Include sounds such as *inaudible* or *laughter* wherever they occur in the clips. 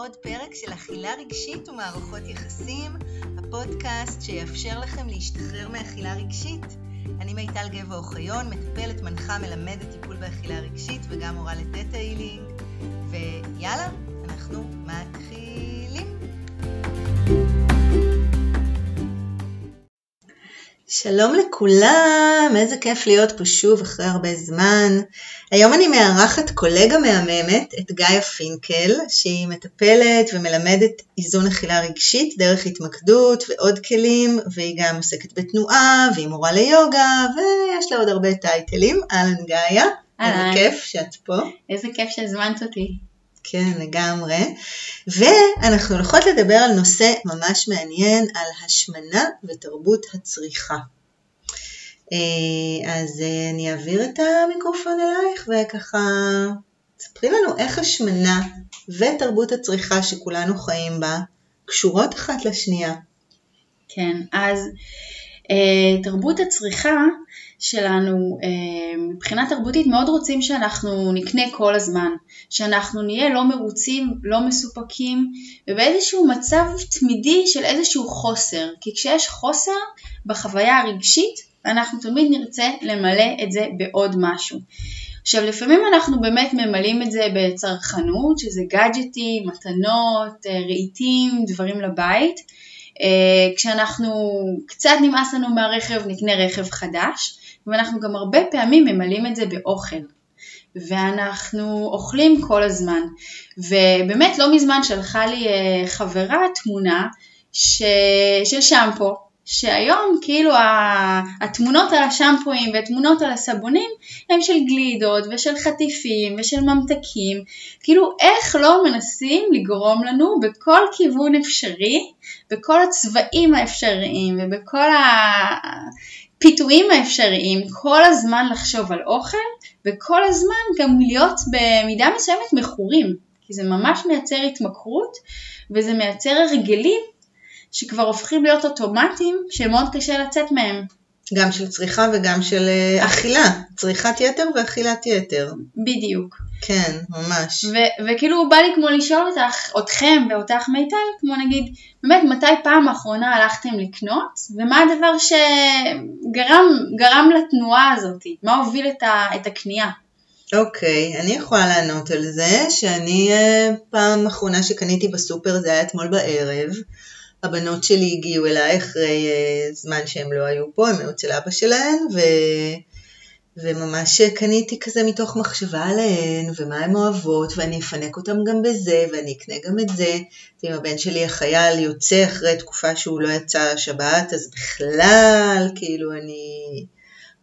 עוד פרק של אכילה רגשית ומערכות יחסים, הפודקאסט שיאפשר לכם להשתחרר מאכילה רגשית. אני מיטל גבע אוחיון, מטפלת, מנחה, מלמדת טיפול באכילה רגשית וגם מורה לתטא הילינג. ויאללה, שלום לכולם, איזה כיף להיות פה שוב אחרי הרבה זמן. היום אני מארחת קולגה מהממת, את גאיה פינקל, שהיא מטפלת ומלמדת איזון אכילה רגשית דרך התמקדות ועוד כלים, והיא גם עוסקת בתנועה, והיא מורה ליוגה, ויש לה עוד הרבה טייטלים. אהלן גאיה, איזה כיף שאת פה. איזה כיף שהזמנת אותי. כן, לגמרי. ואנחנו הולכות לדבר על נושא ממש מעניין, על השמנה ותרבות הצריכה. אה, אז אה, אני אעביר את המיקרופון אלייך וככה ספרי לנו איך השמנה ותרבות הצריכה שכולנו חיים בה קשורות אחת לשנייה. כן, אז אה, תרבות הצריכה שלנו מבחינה תרבותית מאוד רוצים שאנחנו נקנה כל הזמן, שאנחנו נהיה לא מרוצים, לא מסופקים ובאיזשהו מצב תמידי של איזשהו חוסר, כי כשיש חוסר בחוויה הרגשית אנחנו תמיד נרצה למלא את זה בעוד משהו. עכשיו לפעמים אנחנו באמת ממלאים את זה בצרכנות, שזה גאדג'טים, מתנות, אה, רהיטים, דברים לבית. אה, כשאנחנו קצת נמאס לנו מהרכב נקנה רכב חדש, ואנחנו גם הרבה פעמים ממלאים את זה באוכל. ואנחנו אוכלים כל הזמן. ובאמת לא מזמן שלחה לי אה, חברה תמונה ש... של שמפו שהיום כאילו התמונות על השמפואים והתמונות על הסבונים הם של גלידות ושל חטיפים ושל ממתקים, כאילו איך לא מנסים לגרום לנו בכל כיוון אפשרי, בכל הצבעים האפשריים ובכל הפיתויים האפשריים, כל הזמן לחשוב על אוכל וכל הזמן גם להיות במידה מסוימת מכורים, כי זה ממש מייצר התמכרות וזה מייצר הרגלים שכבר הופכים להיות אוטומטיים שמאוד קשה לצאת מהם. גם של צריכה וגם של אה, אכילה, צריכת יתר ואכילת יתר. בדיוק. כן, ממש. ו- וכאילו בא לי כמו לשאול אותך, אתכם ואותך מיטל, כמו נגיד, באמת מתי פעם אחרונה הלכתם לקנות, ומה הדבר שגרם לתנועה הזאת, מה הוביל את, ה- את הקנייה? אוקיי, okay, אני יכולה לענות על זה, שאני אה, פעם אחרונה שקניתי בסופר זה היה אתמול בערב. הבנות שלי הגיעו אליי אחרי uh, זמן שהם לא היו פה, הם היו אצל אבא שלהן, ו... וממש קניתי כזה מתוך מחשבה עליהן, ומה הן אוהבות, ואני אפנק אותן גם בזה, ואני אקנה גם את זה. ואם הבן שלי החייל יוצא אחרי תקופה שהוא לא יצא שבת, אז בכלל, כאילו אני...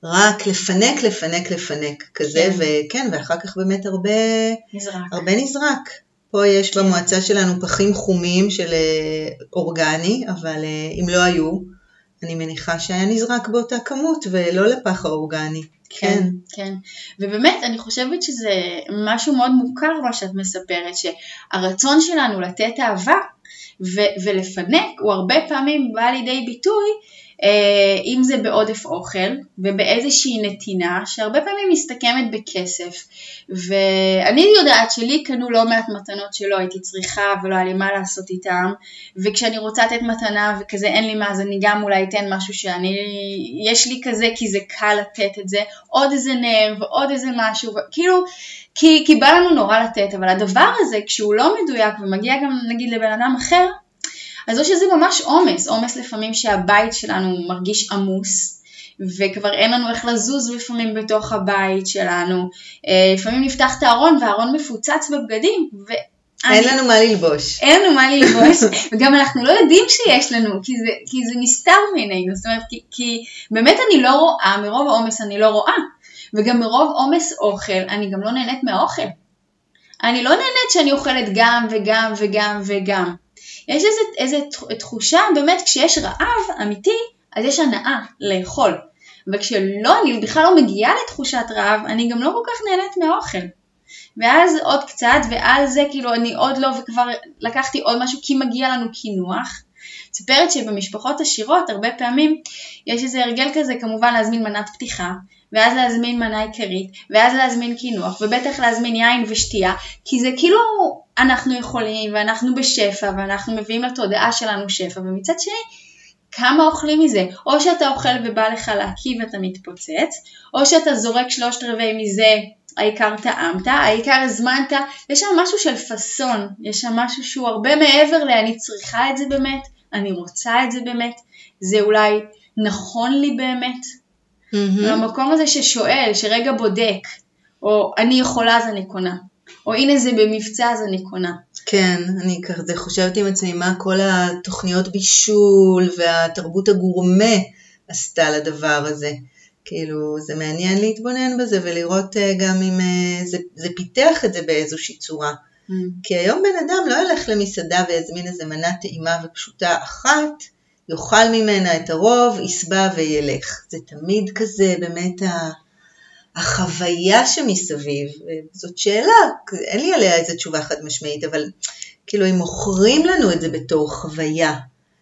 רק לפנק, לפנק, לפנק, כזה, כן. וכן, ואחר כך באמת הרבה נזרק. הרבה נזרק. פה יש. במועצה שלנו פחים חומים של אה, אורגני, אבל אה, אם לא היו, אני מניחה שהיה נזרק באותה כמות ולא לפח האורגני. כן, כן, כן. ובאמת אני חושבת שזה משהו מאוד מוכר מה שאת מספרת, שהרצון שלנו לתת אהבה ו- ולפנק הוא הרבה פעמים בא לידי ביטוי אה, אם זה בעודף אוכל ובאיזושהי נתינה שהרבה פעמים מסתכמת בכסף. ואני יודעת שלי קנו לא מעט מתנות שלא הייתי צריכה ולא היה לי מה לעשות איתם וכשאני רוצה לתת מתנה וכזה אין לי מה אז אני גם אולי אתן משהו שאני, יש לי כזה כי זה קל לתת את זה, עוד איזה נר ועוד איזה משהו, כאילו כי, כי בא לנו נורא לתת אבל הדבר הזה כשהוא לא מדויק ומגיע גם נגיד לבן אדם אחר אז או שזה ממש עומס, עומס לפעמים שהבית שלנו מרגיש עמוס, וכבר אין לנו איך לזוז לפעמים בתוך הבית שלנו. אה, לפעמים נפתח את הארון והארון מפוצץ בבגדים, ו... אין אני, לנו מה ללבוש. אין לנו מה ללבוש, *laughs* וגם אנחנו לא יודעים שיש לנו, כי זה, כי זה נסתר מעינינו, זאת אומרת, כי, כי באמת אני לא רואה, מרוב העומס אני לא רואה, וגם מרוב עומס אוכל, אני גם לא נהנית מהאוכל. אני לא נהנית שאני אוכלת גם וגם וגם וגם. יש איזה, איזה תחושה, באמת כשיש רעב אמיתי, אז יש הנאה לאכול. וכשלא, אני בכלל לא מגיעה לתחושת רעב, אני גם לא כל כך נהנית מהאוכל. ואז עוד קצת, ועל זה כאילו אני עוד לא, וכבר לקחתי עוד משהו כי מגיע לנו קינוח. מספרת שבמשפחות עשירות הרבה פעמים יש איזה הרגל כזה כמובן להזמין מנת פתיחה, ואז להזמין מנה עיקרית, ואז להזמין קינוח, ובטח להזמין יין ושתייה, כי זה כאילו אנחנו יכולים, ואנחנו בשפע, ואנחנו מביאים לתודעה שלנו שפע, ומצד שני, כמה אוכלים מזה? או שאתה אוכל ובא לך להקיא ואתה מתפוצץ, או שאתה זורק שלושת רבעי מזה, העיקר טעמת, העיקר הזמנת, יש שם משהו של פאסון, יש שם משהו שהוא הרבה מעבר ל"אני צריכה את זה באמת", אני רוצה את זה באמת, זה אולי נכון לי באמת, Mm-hmm. במקום הזה ששואל, שרגע בודק, או אני יכולה אז אני קונה, או הנה זה במבצע אז אני קונה. כן, אני כזה חושבת עם עצמי מה כל התוכניות בישול והתרבות הגורמה עשתה לדבר הזה. כאילו, זה מעניין להתבונן בזה ולראות אה, גם אם אה, זה, זה פיתח את זה באיזושהי צורה. Mm. כי היום בן אדם לא ילך למסעדה ויזמין איזה מנה טעימה ופשוטה אחת, יאכל ממנה את הרוב, יסבע וילך. זה תמיד כזה באמת החוויה שמסביב. זאת שאלה, אין לי עליה איזה תשובה חד משמעית, אבל כאילו הם מוכרים לנו את זה בתור חוויה.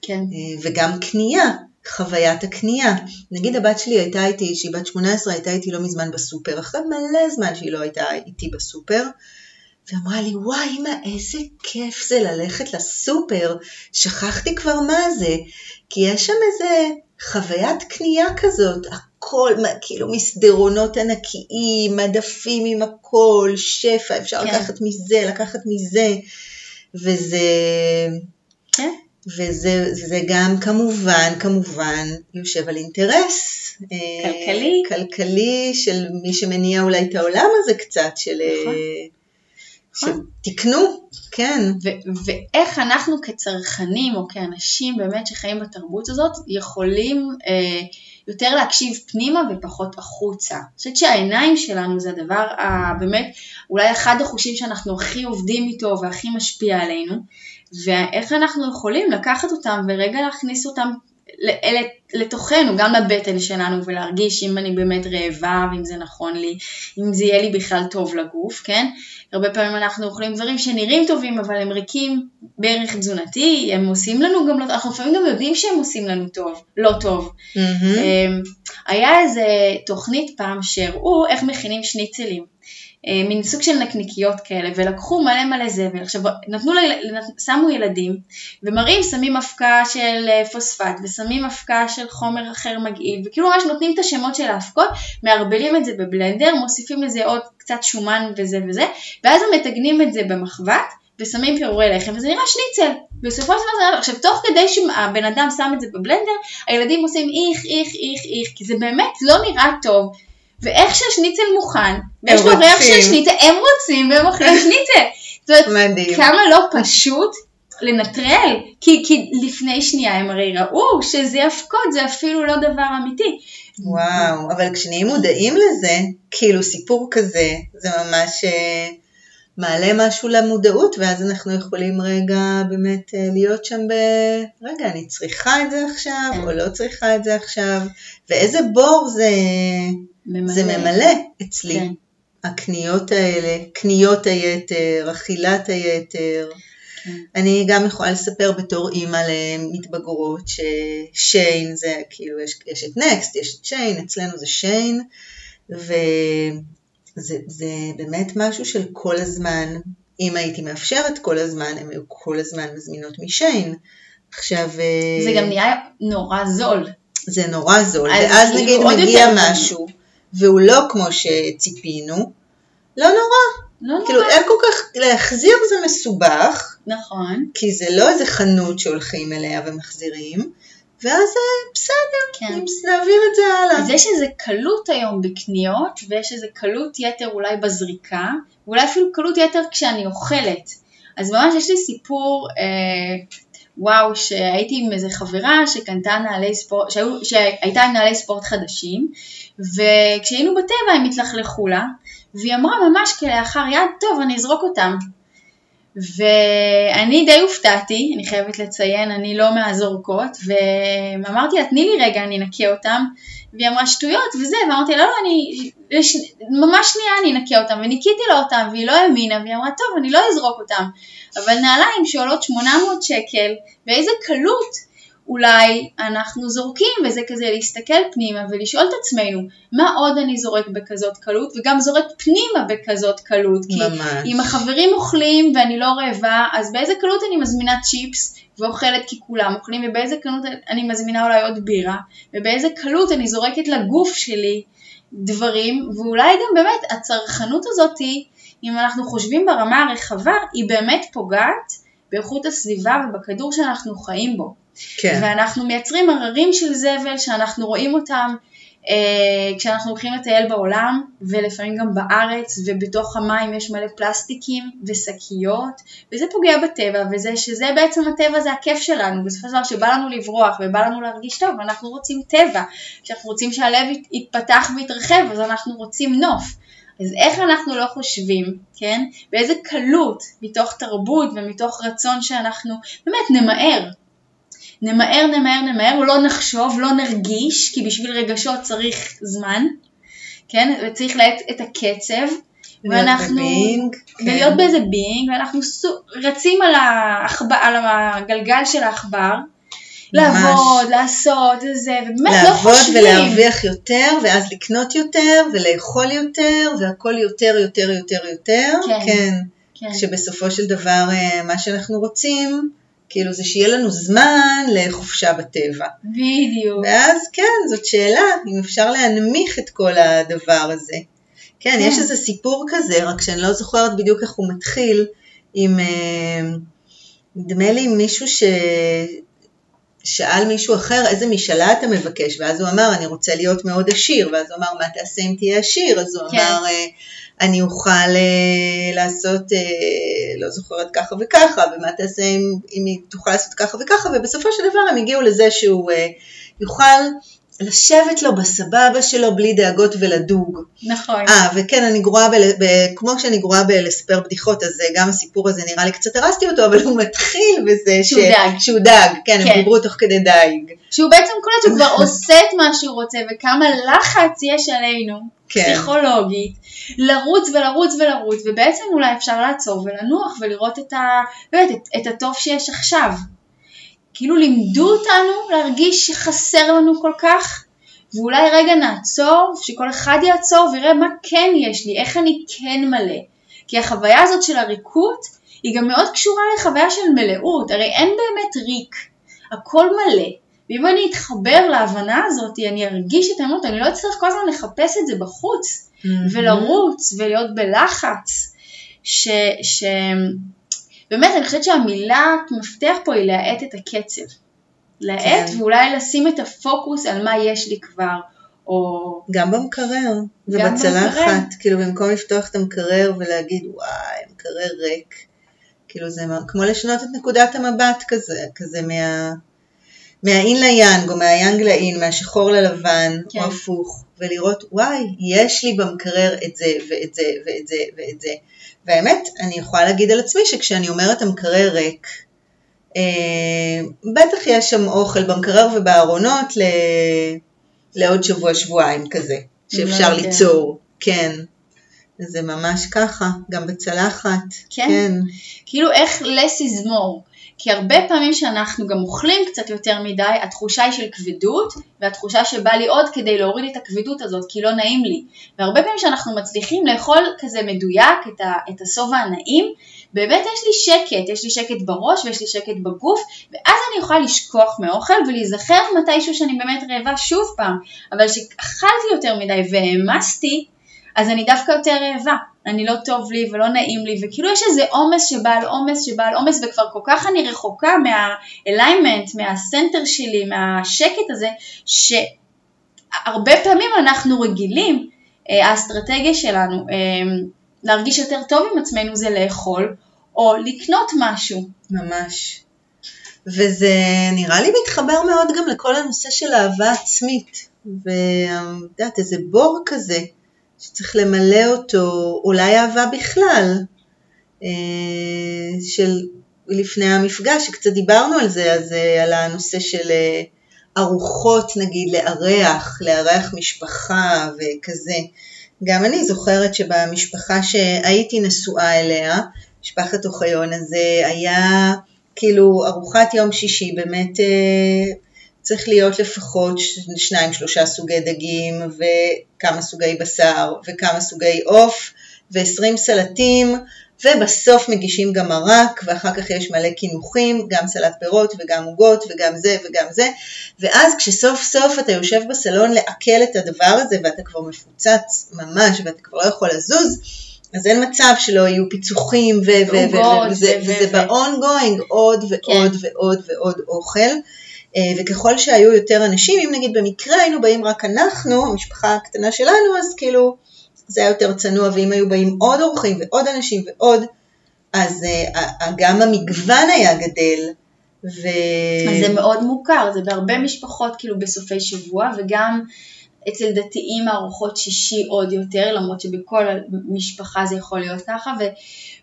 כן. אה, וגם קנייה, חוויית הקנייה. נגיד הבת שלי הייתה איתי, שהיא בת 18, הייתה איתי לא מזמן בסופר, אחרי מלא זמן שהיא לא הייתה איתי בסופר, ואמרה לי, וואי אמא, איזה כיף זה ללכת לסופר, שכחתי כבר מה זה, כי יש שם איזה חוויית קנייה כזאת, הכל, כאילו מסדרונות ענקיים, מדפים עם הכל, שפע, אפשר כן. לקחת מזה, לקחת מזה, וזה... כן. וזה זה גם כמובן, כמובן, יושב על אינטרס. אה, כלכלי. כלכלי של מי שמניע אולי את העולם הזה קצת, של... נכון. אה, שתקנו, כן. ו- ואיך אנחנו כצרכנים או כאנשים באמת שחיים בתרבות הזאת יכולים אה, יותר להקשיב פנימה ופחות החוצה. אני חושבת שהעיניים שלנו זה הדבר הבאמת, אולי אחד החושים שאנחנו הכי עובדים איתו והכי משפיע עלינו, ואיך אנחנו יכולים לקחת אותם ורגע להכניס אותם לתוכנו, גם לבטן שלנו, ולהרגיש אם אני באמת רעבה, ואם זה נכון לי, אם זה יהיה לי בכלל טוב לגוף, כן? הרבה פעמים אנחנו אוכלים דברים שנראים טובים, אבל הם ריקים בערך תזונתי, הם עושים לנו גם, לא, אנחנו לפעמים גם יודעים שהם עושים לנו טוב, לא טוב. Mm-hmm. היה איזה תוכנית פעם שהראו איך מכינים שניצלים. אה, מין סוג של נקניקיות כאלה, ולקחו מלא מלא זבל. עכשיו, נתנו, שמו ילדים, ומראים שמים אבקה של אה, פוספט, ושמים אבקה של חומר אחר מגעיל, וכאילו ממש נותנים את השמות של האבקות, מערבלים את זה בבלנדר, מוסיפים לזה עוד קצת שומן וזה וזה, ואז הם מתגנים את זה במחבת, ושמים פירורי לחם, וזה נראה שניצל. בסופו של דבר, עכשיו תוך כדי שהבן אדם שם את זה בבלנדר, הילדים עושים איך, איך, איך, איך, כי זה באמת לא נראה טוב. ואיך שהשניצל מוכן, ויש לו ריח של שניצל, הם רוצים והם אוכלים שניצל. זאת אומרת. כמה לא פשוט לנטרל, כי, כי לפני שנייה הם הרי ראו שזה אבקות, זה אפילו לא דבר אמיתי. וואו, אבל כשנהיים מודעים לזה, כאילו סיפור כזה, זה ממש אה, מעלה משהו למודעות, ואז אנחנו יכולים רגע באמת אה, להיות שם ב... רגע, אני צריכה את זה עכשיו. או לא צריכה את זה עכשיו, ואיזה בור זה... ממלא. זה ממלא אצלי. כן. הקניות האלה, קניות היתר, אכילת היתר. כן. אני גם יכולה לספר בתור אימא למתבגרות ששיין זה כאילו יש, יש את נקסט, יש את שיין, אצלנו זה שיין וזה זה באמת משהו של כל הזמן, אם הייתי מאפשרת כל הזמן, הם היו כל הזמן מזמינות משיין. עכשיו... זה גם נהיה נורא זול. זה נורא זול, ואז כאילו נגיד מגיע משהו. והוא לא כמו שציפינו, לא נורא. לא נורא. כאילו אין כל כך, להחזיר זה מסובך. נכון. כי זה לא איזה חנות שהולכים אליה ומחזירים. ואז בסדר, כן. נעביר את זה הלאה. אז יש איזה קלות היום בקניות, ויש איזה קלות יתר אולי בזריקה, ואולי אפילו קלות יתר כשאני אוכלת. אז ממש יש לי סיפור, אה, וואו, שהייתי עם איזה חברה שקנתה נעלי ספורט, שהיו, שהייתה עם נעלי ספורט חדשים, וכשהיינו בטבע הם התלכלכו לה, והיא אמרה ממש כלאחר יד, טוב, אני אזרוק אותם. ואני די הופתעתי, אני חייבת לציין, אני לא מהזורקות, ואמרתי לה, תני לי רגע, אני אנקה אותם, והיא אמרה שטויות וזה, ואמרתי לה, לא, לא, אני, לש... ממש שנייה אני אנקה אותם, וניקיתי לה אותם, והיא לא האמינה, והיא אמרה, טוב, אני לא אזרוק אותם, אבל נעליים שעולות 800 שקל, באיזה קלות אולי אנחנו זורקים, וזה כזה להסתכל פנימה ולשאול את עצמנו, מה עוד אני זורק בכזאת קלות, וגם זורק פנימה בכזאת קלות, כי ממש. אם החברים אוכלים ואני לא רעבה, אז באיזה קלות אני מזמינה צ'יפס ואוכלת כי כולם אוכלים, ובאיזה קלות אני מזמינה אולי עוד בירה, ובאיזה קלות אני זורקת לגוף שלי דברים, ואולי גם באמת הצרכנות הזאתי, אם אנחנו חושבים ברמה הרחבה, היא באמת פוגעת באיכות הסביבה ובכדור שאנחנו חיים בו. כן. ואנחנו מייצרים הררים של זבל שאנחנו רואים אותם אה, כשאנחנו הולכים לטייל בעולם ולפעמים גם בארץ ובתוך המים יש מלא פלסטיקים ושקיות וזה פוגע בטבע וזה שזה בעצם הטבע זה הכיף שלנו בסופו של דבר שבא לנו לברוח ובא לנו להרגיש טוב אנחנו רוצים טבע כשאנחנו רוצים שהלב ית- יתפתח ויתרחב אז אנחנו רוצים נוף אז איך אנחנו לא חושבים, כן? באיזה קלות מתוך תרבות ומתוך רצון שאנחנו באמת נמהר נמהר, נמהר, נמהר, לא נחשוב, לא נרגיש, כי בשביל רגשות צריך זמן, כן? וצריך לעת את הקצב, ואנחנו... בבינג, כן. באיזה בינג, ואנחנו סו... רצים על, העכבר, על הגלגל של העכבר, לעבוד, לעשות, וזה, ובאמת לא לעבוד חושבים. ולהרוויח יותר, ואז לקנות יותר, ולאכול יותר, והכל יותר, יותר, יותר, יותר. כן. כן. כן. שבסופו של דבר אה, מה שאנחנו רוצים, כאילו זה שיהיה לנו זמן לחופשה בטבע. בדיוק. ואז כן, זאת שאלה, אם אפשר להנמיך את כל הדבר הזה. כן, כן. יש איזה סיפור כזה, רק שאני לא זוכרת בדיוק איך הוא מתחיל, עם, אה, נדמה לי מישהו ש... שאל מישהו אחר איזה משאלה אתה מבקש, ואז הוא אמר אני רוצה להיות מאוד עשיר, ואז הוא אמר מה תעשה אם תהיה עשיר, אז הוא כן. אמר אה, אני אוכל אה, לעשות, אה, לא זוכרת ככה וככה, ומה תעשה אם, היא תוכל לעשות ככה וככה, ובסופו של דבר הם הגיעו לזה שהוא אה, יוכל לשבת לו בסבבה שלו בלי דאגות ולדוג. נכון. אה, וכן, אני גרועה, ב, ב, כמו שאני גרועה בלספר בדיחות, אז אה, גם הסיפור הזה נראה לי קצת הרסתי אותו, אבל הוא מתחיל בזה שהוא דג. שהוא דג, כן, כן. הם דיברו תוך כדי דייג. שהוא בעצם קולט שהוא כבר עושה את מה שהוא רוצה, וכמה לחץ יש עלינו, כן. פסיכולוגית, לרוץ ולרוץ ולרוץ, ובעצם אולי אפשר לעצור ולנוח ולראות את, ה, באמת, את, את הטוב שיש עכשיו. כאילו לימדו אותנו להרגיש שחסר לנו כל כך, ואולי רגע נעצור, שכל אחד יעצור ויראה מה כן יש לי, איך אני כן מלא. כי החוויה הזאת של הריקות היא גם מאוד קשורה לחוויה של מלאות, הרי אין באמת ריק, הכל מלא. ואם אני אתחבר להבנה הזאת, אני ארגיש את האמות, אני לא אצטרך כל הזמן לחפש את זה בחוץ, ולרוץ, ולהיות בלחץ. ש... ש... באמת, אני חושבת שהמילה מפתח פה היא להאט את הקצב. להאט כן. ואולי לשים את הפוקוס על מה יש לי כבר, או... גם במקרר, ובצלחת. כאילו במקום לפתוח את המקרר ולהגיד וואי, המקרר ריק, כאילו זה כמו לשנות את נקודת המבט כזה, כזה מה... מהאין ליאנג או מהיאנג לאין, מהשחור ללבן, כן. או הפוך, ולראות וואי, יש לי במקרר את זה ואת זה ואת זה ואת זה. והאמת, אני יכולה להגיד על עצמי שכשאני אומרת המקרר ריק, אה, בטח יש שם אוכל במקרר ובארונות ל... לעוד שבוע-שבועיים כזה, שאפשר כן. ליצור, כן. זה ממש ככה, גם בצלחת, כן. כן. כאילו איך less is more. כי הרבה פעמים שאנחנו גם אוכלים קצת יותר מדי, התחושה היא של כבדות, והתחושה שבא לי עוד כדי להוריד את הכבדות הזאת, כי לא נעים לי. והרבה פעמים שאנחנו מצליחים לאכול כזה מדויק את, ה, את השובע הנעים, באמת יש לי שקט, יש לי שקט בראש ויש לי שקט בגוף, ואז אני יכולה לשכוח מאוכל ולהיזכר מתישהו שאני באמת רעבה שוב פעם. אבל כשאכלתי יותר מדי והעמסתי, אז אני דווקא יותר רעבה, אני לא טוב לי ולא נעים לי, וכאילו יש איזה עומס שבא על עומס שבא על עומס, וכבר כל כך אני רחוקה מהאליימנט, מהסנטר שלי, מהשקט הזה, שהרבה פעמים אנחנו רגילים, אה, האסטרטגיה שלנו אה, להרגיש יותר טוב עם עצמנו זה לאכול, או לקנות משהו. ממש. וזה נראה לי מתחבר מאוד גם לכל הנושא של אהבה עצמית. ואת יודעת, איזה בור כזה, שצריך למלא אותו, אולי אהבה בכלל. אה, של לפני המפגש, שקצת דיברנו על זה, אז אה, על הנושא של אה, ארוחות נגיד לארח, לארח משפחה וכזה. גם אני זוכרת שבמשפחה שהייתי נשואה אליה, משפחת אוחיון, הזה, היה כאילו ארוחת יום שישי באמת צריך להיות לפחות שניים שלושה סוגי דגים וכמה סוגי בשר וכמה סוגי עוף ועשרים סלטים ובסוף מגישים גם מרק, ואחר כך יש מלא קינוחים, גם סלט פירות וגם עוגות וגם זה וגם זה, ואז כשסוף סוף אתה יושב בסלון לעכל את הדבר הזה ואתה כבר מפוצץ ממש ואתה כבר לא יכול לזוז, אז אין מצב שלא יהיו פיצוחים וזה ב-ongoing עוד ועוד כן. ועוד ועוד אוכל. אה, וככל שהיו יותר אנשים, אם נגיד במקרה היינו באים רק אנחנו, המשפחה הקטנה שלנו, אז כאילו זה היה יותר צנוע, ואם היו באים עוד אורחים ועוד אנשים ועוד, אז uh, גם המגוון היה גדל. ו... אז זה מאוד מוכר, זה בהרבה משפחות כאילו בסופי שבוע, וגם אצל דתיים ארוחות שישי עוד יותר, למרות שבכל משפחה זה יכול להיות ככה, ו,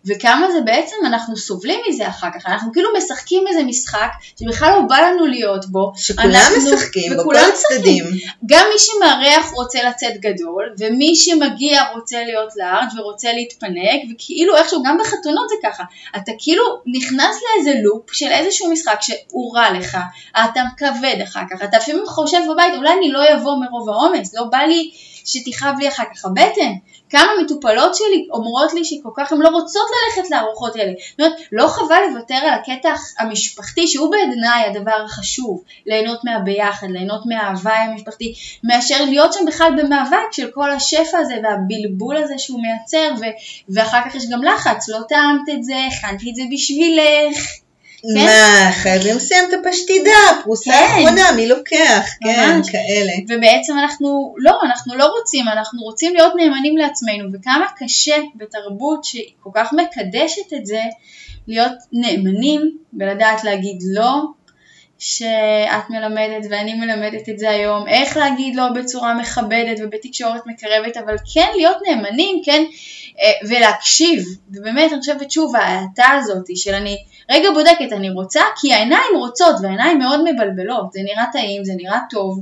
וכמה זה בעצם, אנחנו סובלים מזה אחר כך, אנחנו כאילו משחקים איזה משחק שבכלל לא בא לנו להיות בו. שכולם אנחנו, משחקים, בכל הצדדים. גם מי שמארח רוצה לצאת גדול, ומי שמגיע רוצה להיות לארג' ורוצה להתפנק, וכאילו איכשהו, גם בחתונות זה ככה, אתה כאילו נכנס לאיזה לופ של איזשהו משחק שהוא רע לך, אתה כבד אחר כך, אתה לפעמים חושב בבית, אולי אני לא אבוא מרוב העומס, לא בא לי שתכאב לי אחר כך הבטן. כמה מטופלות שלי אומרות לי שכל כך הן לא רוצות ללכת לארוחות האלה. זאת אומרת, לא חבל לוותר על הקטע המשפחתי, שהוא בעיניי הדבר החשוב, ליהנות מהביחד, ליהנות מההוואי המשפחתי, מאשר להיות שם בכלל במאבק של כל השפע הזה והבלבול הזה שהוא מייצר, ו- ואחר כך יש גם לחץ, לא טעמת את זה, הכנתי את זה בשבילך. כן? מה, חייבים לסיים את הפשטידה, פרוסה כן. אחרונה, מי לוקח, כן, כאלה. ובעצם אנחנו, לא, אנחנו לא רוצים, אנחנו רוצים להיות נאמנים לעצמנו, וכמה קשה בתרבות שהיא כל כך מקדשת את זה, להיות נאמנים ולדעת להגיד לא, שאת מלמדת ואני מלמדת את זה היום, איך להגיד לא בצורה מכבדת ובתקשורת מקרבת, אבל כן להיות נאמנים, כן, אה, ולהקשיב, ובאמת אני חושבת שוב, ההאטה הזאת של אני רגע בודקת, אני רוצה, כי העיניים רוצות, והעיניים מאוד מבלבלות, זה נראה טעים, זה נראה טוב,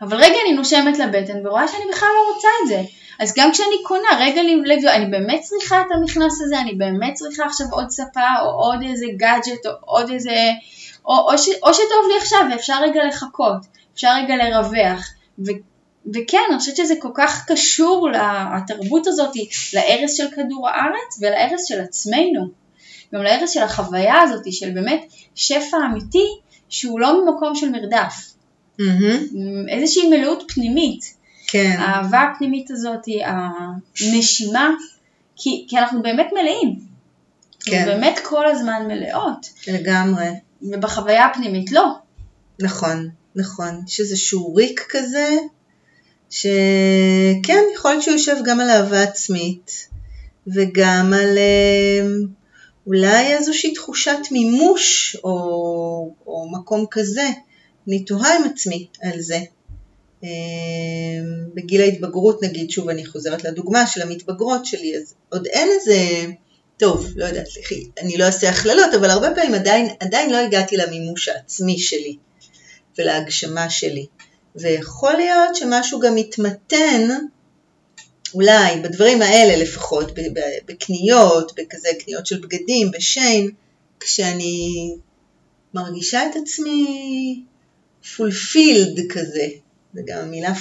אבל רגע אני נושמת לבטן ורואה שאני בכלל לא רוצה את זה. אז גם כשאני קונה, רגע לב, אני באמת צריכה את המכנס הזה, אני באמת צריכה עכשיו עוד ספה, או עוד איזה גאדג'ט, או עוד איזה... או, או, ש, או שטוב לי עכשיו ואפשר רגע לחכות, אפשר רגע לרווח. ו, וכן, אני חושבת שזה כל כך קשור לתרבות הזאת, להרס של כדור הארץ ולהרס של עצמנו. גם להרס של החוויה הזאת של באמת שפע אמיתי שהוא לא ממקום של מרדף. Mm-hmm. איזושהי מלאות פנימית. כן. האהבה הפנימית הזאת, הנשימה, כי, כי אנחנו באמת מלאים. כן. אנחנו באמת כל הזמן מלאות. לגמרי. ובחוויה הפנימית לא. נכון, נכון. יש איזשהו ריק כזה, שכן, יכול להיות שהוא יושב גם על אהבה עצמית, וגם על אה, אולי איזושהי תחושת מימוש, או, או מקום כזה. אני תוהה עם עצמי על זה. אה, בגיל ההתבגרות נגיד, שוב אני חוזרת לדוגמה של המתבגרות שלי, אז עוד אין איזה, טוב, לא יודעת, אני לא אעשה הכללות, אבל הרבה פעמים עדיין, עדיין לא הגעתי למימוש העצמי שלי ולהגשמה שלי. ויכול להיות שמשהו גם מתמתן, אולי בדברים האלה לפחות, בקניות, בכזה קניות של בגדים, בשיין, כשאני מרגישה את עצמי פולפילד כזה, זה גם המילה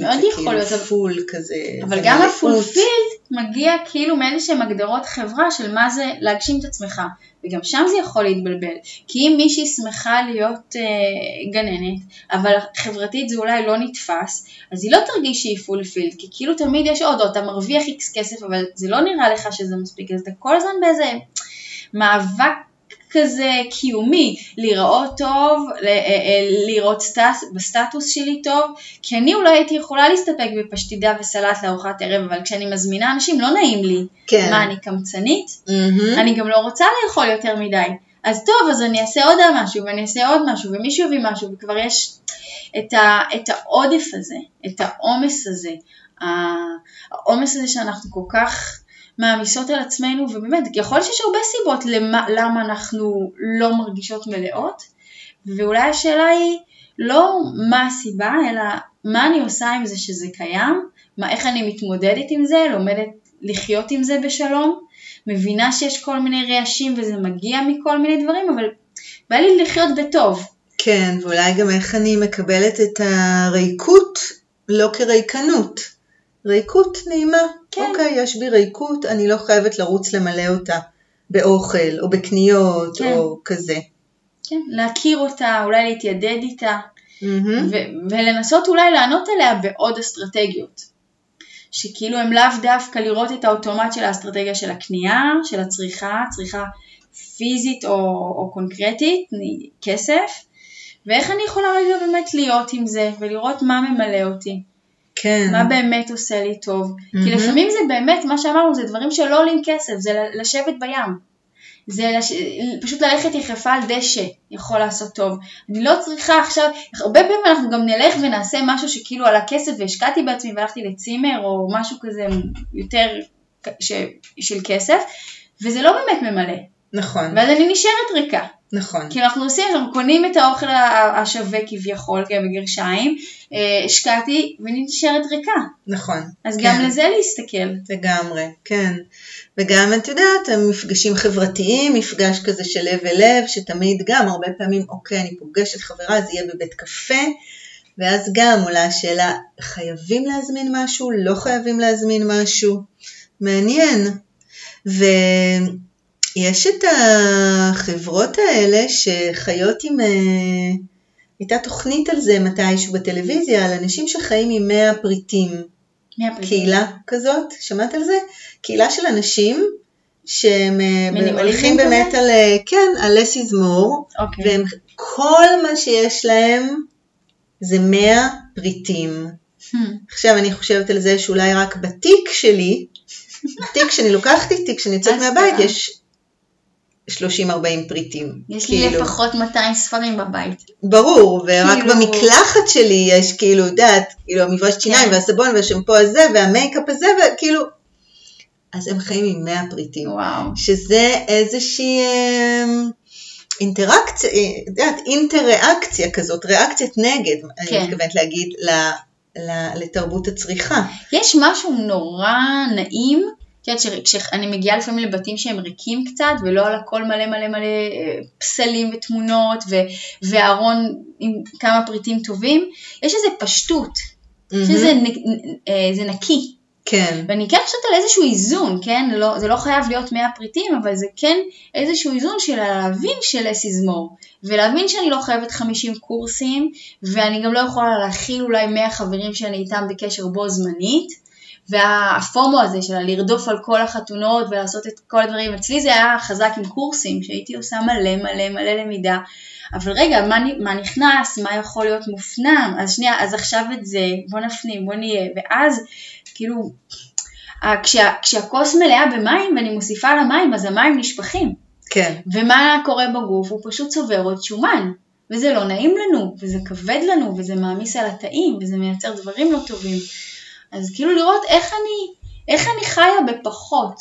מאוד יכול כאילו להיות, פול כזה. אבל גם ה fulfilled מגיע כאילו מאיזה שהם הגדרות חברה של מה זה להגשים את עצמך, וגם שם זה יכול להתבלבל, כי אם מישהי שמחה להיות אה, גננת, אבל חברתית זה אולי לא נתפס, אז היא לא תרגיש שהיא fulfilled, כי כאילו תמיד יש עוד, או אתה מרוויח איקס כסף, אבל זה לא נראה לך שזה מספיק, אז אתה כל הזמן באיזה מאבק כזה קיומי, להיראות טוב, אה, אה, לראות סטס, בסטטוס שלי טוב, כי אני אולי הייתי יכולה להסתפק בפשטידה וסלט לארוחת ערב, אבל כשאני מזמינה אנשים לא נעים לי. כן. מה, אני קמצנית? Mm-hmm. אני גם לא רוצה לאכול יותר מדי. אז טוב, אז אני אעשה עוד משהו, ואני אעשה עוד משהו, ומישהו יביא משהו, וכבר יש את, ה, את העודף הזה, את העומס הזה, העומס הזה שאנחנו כל כך מעמיסות על עצמנו, ובאמת, יכול להיות שיש הרבה סיבות למה, למה אנחנו לא מרגישות מלאות, ואולי השאלה היא לא מה הסיבה, אלא מה אני עושה עם זה שזה קיים, מה, איך אני מתמודדת עם זה, לומדת לחיות עם זה בשלום, מבינה שיש כל מיני רעשים וזה מגיע מכל מיני דברים, אבל בא לי לחיות בטוב. כן, ואולי גם איך אני מקבלת את הריקות לא כריקנות. ריקות נעימה. כן. אוקיי, יש בי ריקות, אני לא חייבת לרוץ למלא אותה באוכל, או בקניות, כן. או כזה. כן, להכיר אותה, אולי להתיידד איתה, מהמם. ו- ולנסות אולי לענות עליה בעוד אסטרטגיות. שכאילו הם לאו דווקא לראות את האוטומט של האסטרטגיה של הקנייה, של הצריכה, צריכה פיזית או, או קונקרטית, כסף, ואיך אני יכולה רגע באמת להיות עם זה, ולראות מה ממלא אותי, כן. מה באמת עושה לי טוב. כי מהמם. לפעמים זה באמת, מה שאמרנו, זה דברים שלא עולים כסף, זה לשבת בים. זה לש... פשוט ללכת יחפה על דשא יכול לעשות טוב. אני לא צריכה עכשיו, הרבה פעמים אנחנו גם נלך ונעשה משהו שכאילו על הכסף והשקעתי בעצמי והלכתי לצימר או משהו כזה יותר ש... של כסף, וזה לא באמת ממלא. נכון, ואז אני נשארת ריקה. נכון. כי אנחנו עושים, אנחנו קונים את האוכל השווה כביכול, כן, בגרשיים, אה, השקעתי ואני נשארת ריקה. נכון. אז כן. גם לזה להסתכל. לגמרי, כן. וגם את יודעת, המפגשים חברתיים, מפגש כזה של לב אל לב, שתמיד גם, הרבה פעמים, אוקיי, אני פוגשת חברה, זה יהיה בבית קפה, ואז גם עולה השאלה, חייבים להזמין משהו? לא חייבים להזמין משהו? מעניין. ויש את החברות האלה שחיות עם... אה, הייתה תוכנית על זה מתישהו בטלוויזיה, על אנשים שחיים עם 100 פריטים. מהפריטים. קהילה כזאת, שמעת על זה? קהילה של אנשים שהם אה, הולכים כזה? באמת על, אה, כן, על less is more, אוקיי. והם, כל מה שיש להם זה 100 פריטים. Hmm. עכשיו אני חושבת על זה שאולי רק בתיק שלי, *laughs* בתיק שאני לוקחת איתי כשאני יוצאת. מהבית, יש 30-40 פריטים. יש לי כאילו. לפחות 200 ספרים בבית. ברור, ורק כאילו- במקלחת שלי יש כאילו, את יודעת, כאילו המברשת שיניים כן. והסבון והשמפו הזה והמייקאפ הזה, וכאילו, אז הם חיים עם 100 פריטים, וואו. שזה איזושהי אמ, אינטראקציה, אה, את יודעת, אינטראקציה כזאת, ריאקציית נגד, אני כן. מתכוונת להגיד, ל- ל- לתרבות הצריכה. יש משהו נורא נעים, את יודעת שכשאני מגיעה לפעמים לבתים שהם ריקים קצת, ולא על הכל מלא מלא מלא אה, פסלים ותמונות, ו- וארון עם כמה פריטים טובים, יש איזו פשטות, שזה מהמם. נ- אה, זה נקי. כן, ואני כן חושבת על איזשהו איזון, כן? לא, זה לא חייב להיות 100 פריטים, אבל זה כן איזשהו איזון של להבין של more, ולהבין שאני לא חייבת 50 קורסים, ואני גם לא יכולה להכיל אולי 100 חברים שאני איתם בקשר בו זמנית, והפומו הזה של לרדוף על כל החתונות ולעשות את כל הדברים, אצלי זה היה חזק עם קורסים, שהייתי עושה מלא מלא מלא למידה, אבל רגע, מה, מה נכנס, מה יכול להיות מופנם, אז שנייה, אז עכשיו את זה, בוא נפנים, בוא נהיה, ואז כאילו, כשה, כשהכוס מלאה במים ואני מוסיפה על המים, אז המים נשפכים. כן, ומה קורה בגוף? הוא פשוט צובר עוד שומן. וזה לא נעים לנו, וזה כבד לנו, וזה מעמיס על התאים, וזה מייצר דברים לא טובים. אז כאילו לראות איך אני, איך אני חיה בפחות,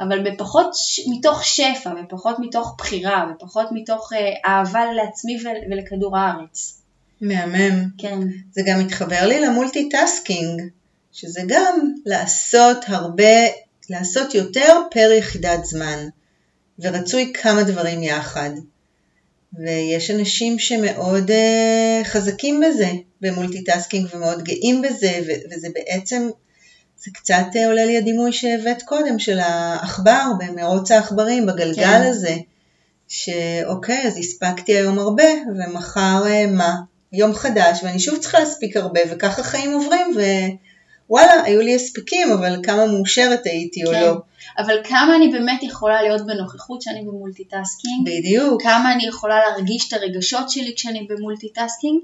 אבל בפחות ש... מתוך שפע, ופחות מתוך בחירה, ופחות מתוך אה, אהבה לעצמי ול... ולכדור הארץ. מהמם. כן, זה גם מתחבר לי ל multitasking, שזה גם לעשות הרבה, לעשות יותר פר יחידת זמן, ורצוי כמה דברים יחד. ויש אנשים שמאוד אה, חזקים בזה, ב multitasking, ומאוד גאים בזה, ו- וזה בעצם, זה קצת אה, עולה לי הדימוי שהבאת קודם, של העכבר, במרוץ העכברים, בגלגל כן. הזה, שאוקיי, אז הספקתי היום הרבה, ומחר אה, מה? יום חדש, ואני שוב צריכה להספיק הרבה, וככה חיים עוברים, ווואלה, היו לי הספקים, אבל כמה מאושרת הייתי או כן. לא. אבל כמה אני באמת יכולה להיות בנוכחות שאני ב multitasking, בדיוק. כמה אני יכולה להרגיש את הרגשות שלי כשאני ב multitasking,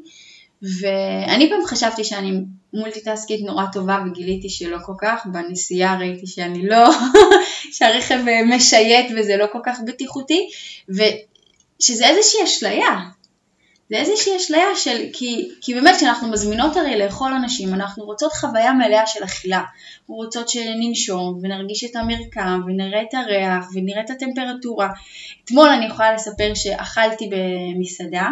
ואני פעם חשבתי שאני מולטיטאסקית נורא טובה וגיליתי שלא כל כך, בנסיעה ראיתי שאני לא, *laughs* שהרכב משייט וזה לא כל כך בטיחותי, ושזה איזושהי אשליה. זה איזושהי אשליה של, כי, כי באמת כשאנחנו מזמינות הרי לאכול אנשים, אנחנו רוצות חוויה מלאה של אכילה. אנחנו רוצות שננשום ונרגיש את המרקם ונראה את הריח ונראה את הטמפרטורה. אתמול אני יכולה לספר שאכלתי במסעדה,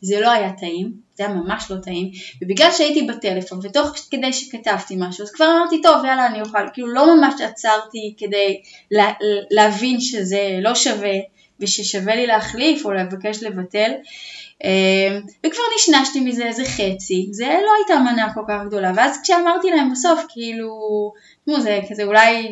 זה לא היה טעים, זה היה ממש לא טעים, ובגלל שהייתי בטלפון ותוך כדי שכתבתי משהו, אז כבר אמרתי טוב יאללה אני אוכל, כאילו לא ממש עצרתי כדי לה, להבין שזה לא שווה וששווה לי להחליף או לבקש לבטל. אמ, וכבר נשנשתי מזה איזה חצי, זה לא הייתה מנה כל כך גדולה, ואז כשאמרתי להם בסוף, כאילו, תשמעו, זה כזה אולי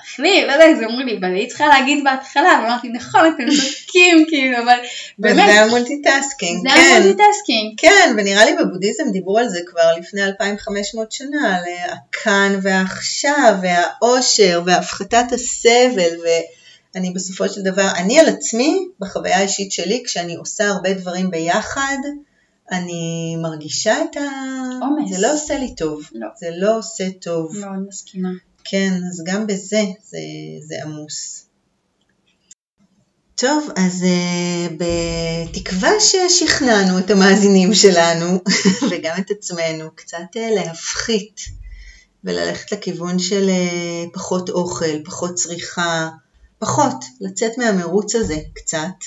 אחלי, לא יודעת, זה אמרו לי, אבל היית צריכה להגיד בהתחלה, ואמרתי, נכון, אתם צודקים, *laughs* כאילו, אבל באמת. וזה ה multitasking, כן. זה ה multitasking. כן, ונראה לי בבודהיזם דיברו על זה כבר לפני 2500 שנה, על הכאן והעכשיו, והאושר, והפחתת הסבל, ו... אני בסופו של דבר, אני על עצמי, בחוויה האישית שלי, כשאני עושה הרבה דברים ביחד, אני מרגישה את ה... עומס. זה לא עושה לי טוב. לא. זה לא עושה טוב. מאוד מסכימה. כן, אז גם בזה זה, זה עמוס. טוב, אז uh, בתקווה ששכנענו את המאזינים שלנו *laughs* וגם את עצמנו קצת uh, להפחית וללכת לכיוון של uh, פחות אוכל, פחות צריכה, פחות, לצאת מהמרוץ הזה קצת.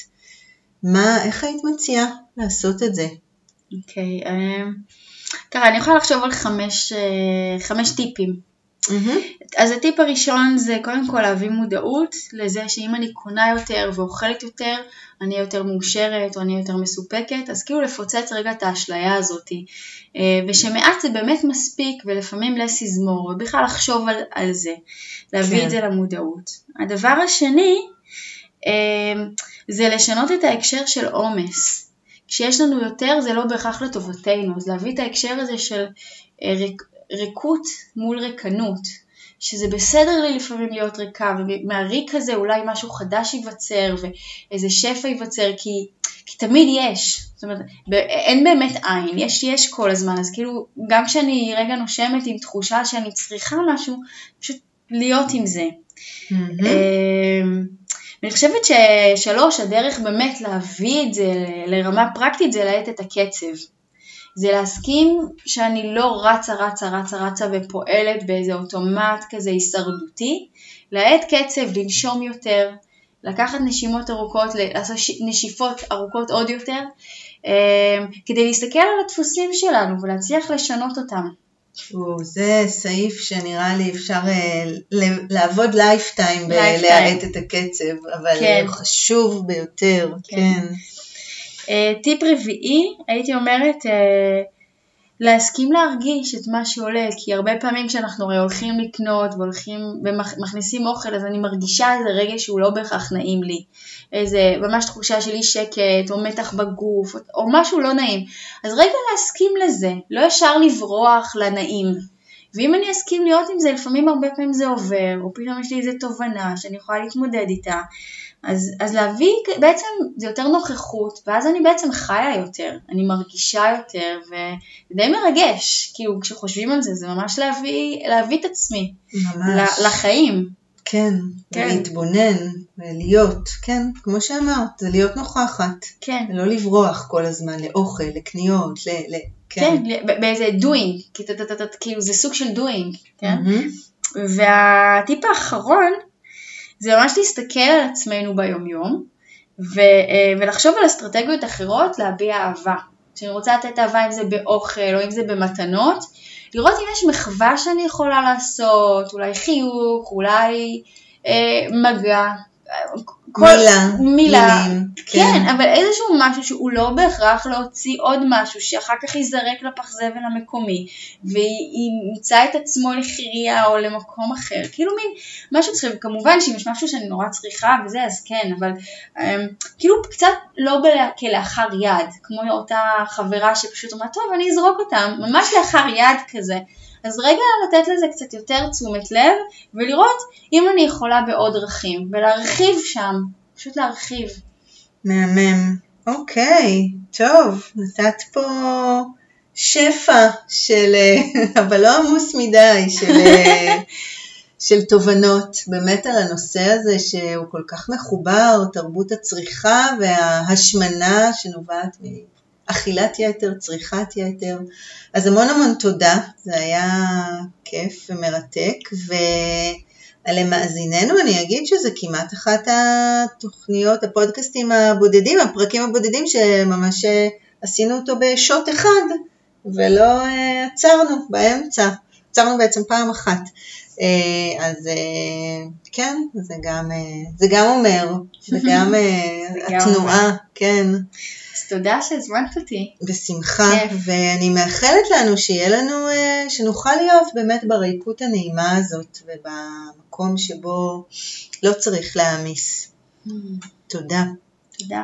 מה, איך היית מציעה לעשות את זה? אוקיי, okay, um, ככה, אני יכולה לחשוב על חמש, uh, חמש טיפים. Mm-hmm. אז הטיפ הראשון זה קודם כל להביא מודעות לזה שאם אני קונה יותר ואוכלת יותר, אני יותר מאושרת או אני יותר מסופקת, אז כאילו לפוצץ רגע את האשליה הזאתי. ושמעט זה באמת מספיק ולפעמים לס יזמור ובכלל לחשוב על, על זה, להביא כן. את זה למודעות. הדבר השני זה לשנות את ההקשר של עומס. כשיש לנו יותר זה לא בהכרח לטובתנו, אז להביא את ההקשר הזה של ריקות מול ריקנות, שזה בסדר לי לפעמים להיות ריקה, ומהריק הזה אולי משהו חדש ייווצר ואיזה שפע ייווצר, כי, כי תמיד יש, זאת אומרת, אין באמת עין, יש יש כל הזמן, אז כאילו גם כשאני רגע נושמת עם תחושה שאני צריכה משהו, פשוט להיות עם זה. Mm-hmm. אני חושבת ששלוש, הדרך באמת להביא את זה לרמה פרקטית זה להאט את הקצב. זה להסכים שאני לא רצה רצה רצה רצה ופועלת באיזה אוטומט כזה הישרדותי, להאט קצב, לנשום יותר, לקחת נשימות ארוכות, לעשות נשיפות ארוכות עוד יותר, אה, כדי להסתכל על הדפוסים שלנו ולהצליח לשנות אותם. זה סעיף שנראה לי אפשר אה, לעבוד lifetime בלהאט את הקצב, אבל כן. הוא חשוב ביותר, כן. כן. אה, טיפ רביעי, הייתי אומרת אה, להסכים להרגיש את מה שעולה, כי הרבה פעמים כשאנחנו הרי הולכים לקנות והולכים ומכניסים אוכל, אז אני מרגישה איזה רגע שהוא לא בהכרח נעים לי. איזה ממש תחושה של אי שקט, או מתח בגוף, או, משהו לא נעים. אז רגע להסכים לזה, לא ישר לברוח לנעים. ואם אני אסכים להיות עם זה, לפעמים הרבה פעמים זה עובר, או פתאום יש לי איזה תובנה שאני יכולה להתמודד איתה. אז, אז להביא, בעצם זה יותר נוכחות, ואז אני בעצם חיה יותר, אני מרגישה יותר, וזה די מרגש, כאילו כשחושבים על זה, זה ממש להביא, להביא את עצמי ממש. לחיים. כן, כן, להתבונן, ולהיות, כן, כמו שאמרת, זה להיות נוכחת. כן. ולא לברוח כל הזמן לאוכל, לקניות, ל... ל כן, כן באיזה doing, כאילו זה סוג של doing, כן? Mm-hmm. והטיפ האחרון, זה ממש להסתכל על עצמנו ביומיום ו, אה, ולחשוב על אסטרטגיות אחרות להביע אהבה. כשאני רוצה לתת אהבה אם זה באוכל או אם זה במתנות, לראות אם יש מחווה שאני יכולה לעשות, אולי חיוך, אולי אה, מגע, כל, מילה, מילה, מילים, כן. כן, אבל איזשהו משהו שהוא לא בהכרח להוציא עוד משהו שאחר כך ייזרק לפח זבל המקומי וימצא את עצמו לחירייה או למקום אחר, כאילו מין משהו צריך, כמובן שאם יש משהו שאני נורא צריכה וזה אז כן, אבל um, כאילו קצת לא בלה, כלאחר יד, כמו אותה חברה שפשוט אמרה טוב אני אזרוק אותם, ממש לאחר יד כזה. אז רגע לתת לזה קצת יותר תשומת לב ולראות אם אני יכולה בעוד דרכים ולהרחיב שם, פשוט להרחיב. מהמם. אוקיי, טוב, נתת פה שפע של, *laughs* אבל לא עמוס מדי, של, *laughs* של תובנות באמת על הנושא הזה שהוא כל כך מחובר, תרבות הצריכה וההשמנה שנובעת אכילת יתר, צריכת יתר. אז המון המון תודה, זה היה כיף ומרתק, ולמאזיננו אני אגיד שזה כמעט אחת התוכניות, הפודקאסטים הבודדים, הפרקים הבודדים שממש עשינו אותו בשוט אחד, ולא עצרנו באמצע, עצרנו בעצם פעם אחת. אה, אז אה, כן, זה גם, אה, זה גם אומר, זה גם התנועה, כן. תודה שהזמנת אותי. בשמחה, ואני מאחלת לנו שיהיה לנו, שנוכל להיות באמת בריקות הנעימה הזאת ובמקום שבו לא צריך להעמיס. Mm. תודה. תודה.